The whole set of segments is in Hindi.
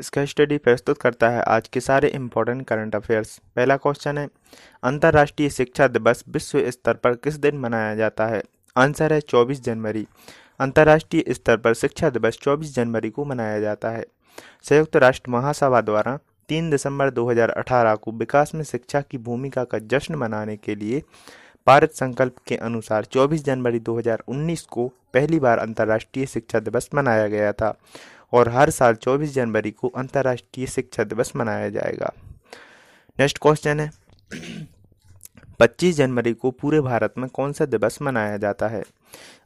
इसका स्टडी प्रस्तुत करता है आज के सारे इम्पोर्टेंट करंट अफेयर्स पहला क्वेश्चन है, अंतर्राष्ट्रीय शिक्षा दिवस विश्व स्तर पर किस दिन मनाया जाता है? आंसर है 24 जनवरी। अंतर्राष्ट्रीय स्तर पर शिक्षा दिवस 24 जनवरी को मनाया जाता है। संयुक्त राष्ट्र महासभा द्वारा 3 दिसंबर 2018 को विकास में शिक्षा की भूमिका का जश्न मनाने के लिए पारित संकल्प के अनुसार 24 जनवरी 2019 को पहली बार अंतर्राष्ट्रीय शिक्षा दिवस मनाया गया था। और हर साल 24 जनवरी को अंतर्राष्ट्रीय शिक्षा दिवस मनाया जाएगा। नेक्स्ट क्वेश्चन है। 25 जनवरी को पूरे भारत में कौन सा दिवस मनाया जाता है?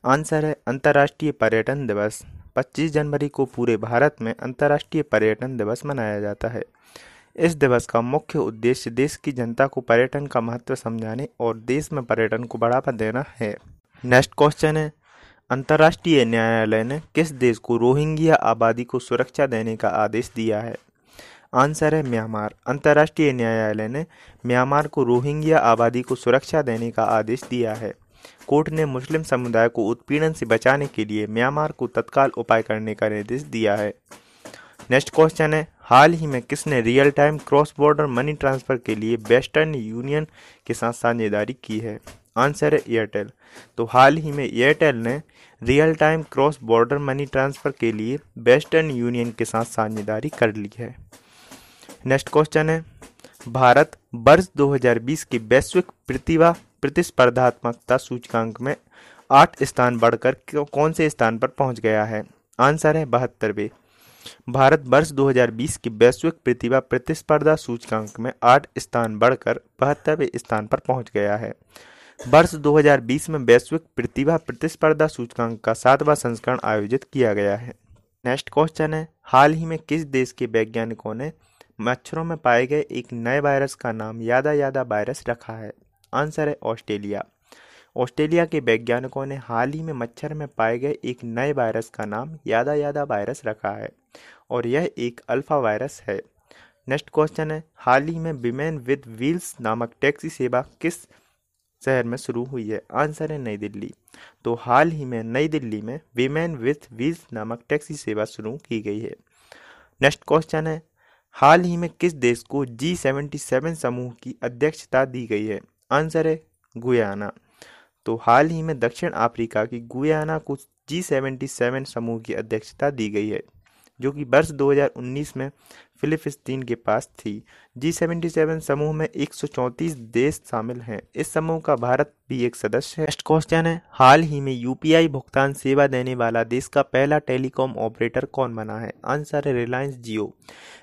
आंसर है, अंतर्राष्ट्रीय पर्यटन दिवस। 25 जनवरी को पूरे भारत में अंतर्राष्ट्रीय पर्यटन दिवस मनाया जाता है। इस दिवस का मुख्य उद्देश्य देश की जनता को पर्यटन का महत्व समझाने और देश में पर्यटन को बढ़ावा देना है। नेक्स्ट क्वेश्चन है। अंतर्राष्ट्रीय न्यायालय ने किस देश को रोहिंग्या आबादी को सुरक्षा देने का आदेश दिया है? आंसर है म्यांमार। अंतर्राष्ट्रीय न्यायालय ने म्यांमार को रोहिंग्या आबादी को सुरक्षा देने का आदेश दिया है। कोर्ट ने मुस्लिम समुदाय को उत्पीड़न से बचाने के लिए म्यांमार को तत्काल उपाय करने का निर्देश दिया है। नेक्स्ट क्वेश्चन है, हाल ही में किसने real time cross border money transfer के लिए वेस्टर्न यूनियन के साथ साझेदारी की है? आंसर है एयरटेल। तो हाल ही में एयरटेल ने real time cross border money transfer के लिए वेस्टर्न यूनियन के साथ साझेदारी कर ली है। नेक्स्ट क्वेश्चन है, भारत वर्ष 2020 की वैश्विक प्रतिभा प्रतिस्पर्धात्मकता सूचकांक में आठ स्थान बढ़कर कौन से स्थान पर पहुँच गया है? आंसर है बहत्तरवे। भारत वर्ष 2020 की वैश्विक प्रतिभा प्रतिस्पर्धा सूचकांक में आठ स्थान बढ़कर बहत्तरवें स्थान पर पहुँच गया है। वर्ष 2020 में वैश्विक प्रतिभा प्रतिस्पर्धा सूचकांक का सातवां संस्करण आयोजित किया गया है। नेक्स्ट क्वेश्चन है, हाल ही में किस देश के वैज्ञानिकों ने मच्छरों में पाए गए एक नए वायरस का नाम यादा यादा वायरस रखा है? आंसर है ऑस्ट्रेलिया। ऑस्ट्रेलिया के वैज्ञानिकों ने हाल ही में मच्छर में पाए गए एक नए वायरस का नाम यादा यादा वायरस रखा है और यह एक अल्फ़ा वायरस है। नेक्स्ट क्वेश्चन है, हाल ही में विमेन विद व्हील्स नामक टैक्सी सेवा किस शहर में शुरू हुई है। आंसर है नई दिल्ली। तो हाल ही में नई दिल्ली में वीमेन विथ व्हील्स नामक टैक्सी सेवा शुरू की गई है। नेक्स्ट क्वेश्चन है। हाल ही में किस देश को जी सेवेंटी सेवन समूह की अध्यक्षता दी गई है? आंसर है गुयाना। तो हाल ही में दक्षिण अफ्रीका की गुयाना को जी सेवेंटी सेवन समूह की अध्यक्षता दी गई है। जो कि वर्ष 2019 में फिलिपस्तीन के पास थी। जी सेवेंटी सेवन समूह में एक सौ चौंतीस देश शामिल हैं। इस समूह का भारत भी एक सदस्य है। नेक्स्ट क्वेश्चन है हाल ही में यूपीआई भुगतान सेवा देने वाला देश का पहला टेलीकॉम ऑपरेटर कौन बना है? आंसर है रिलायंस जियो।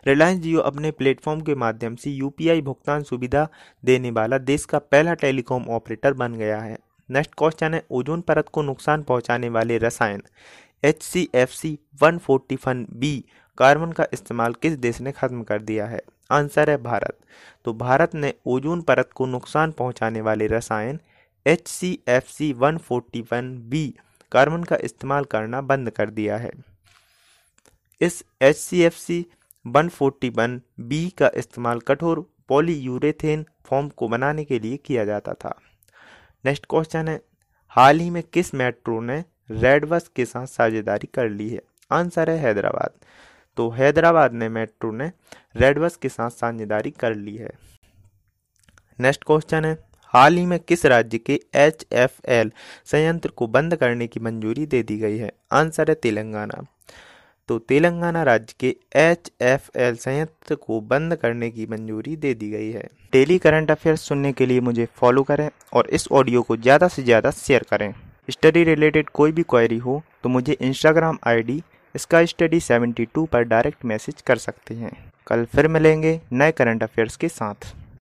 रिलायंस जियो अपने प्लेटफॉर्म के माध्यम से यूपीआई भुगतान सुविधा देने वाला देश का पहला टेलीकॉम ऑपरेटर बन गया है। नेक्स्ट क्वेश्चन है ओजोन परत को नुकसान पहुँचाने वाले रसायन। H C F C one forty one B carbon का इस्तेमाल किस देश ने खत्म कर दिया है? आंसर है भारत। तो भारत ने ओजोन परत को नुकसान पहुँचाने वाले रसायन H C F C one forty one B carbon का इस्तेमाल करना बंद कर दिया है। इस H C F C one forty one B का इस्तेमाल कठोर पॉलीयूरेथेन फॉर्म को बनाने के लिए किया जाता था। नेक्स्ट क्वेश्चन है, हाल ही में किस मेट्रो ने रेड बस के साथ साझेदारी कर ली है। आंसर है हैदराबाद। तो हैदराबाद ने मेट्रो ने रेड बस के साथ साझेदारी कर ली है। नेक्स्ट क्वेश्चन है, हाल ही में किस राज्य के एच एफ़ एल संयंत्र को बंद करने की मंजूरी दे दी गई है? आंसर है तेलंगाना। तो तेलंगाना राज्य के एच एफ़ एल संयंत्र को बंद करने की मंजूरी दे दी गई है। डेली करंट अफेयर्स सुनने के लिए मुझे फॉलो करें और इस ऑडियो को ज़्यादा से ज़्यादा शेयर करें। स्टडी रिलेटेड कोई भी क्वेरी हो तो मुझे इंस्टाग्राम आई डी इसका स्टडी 72 पर डायरेक्ट मैसेज कर सकते हैं। कल फिर मिलेंगे नए करंट अफेयर्स के साथ।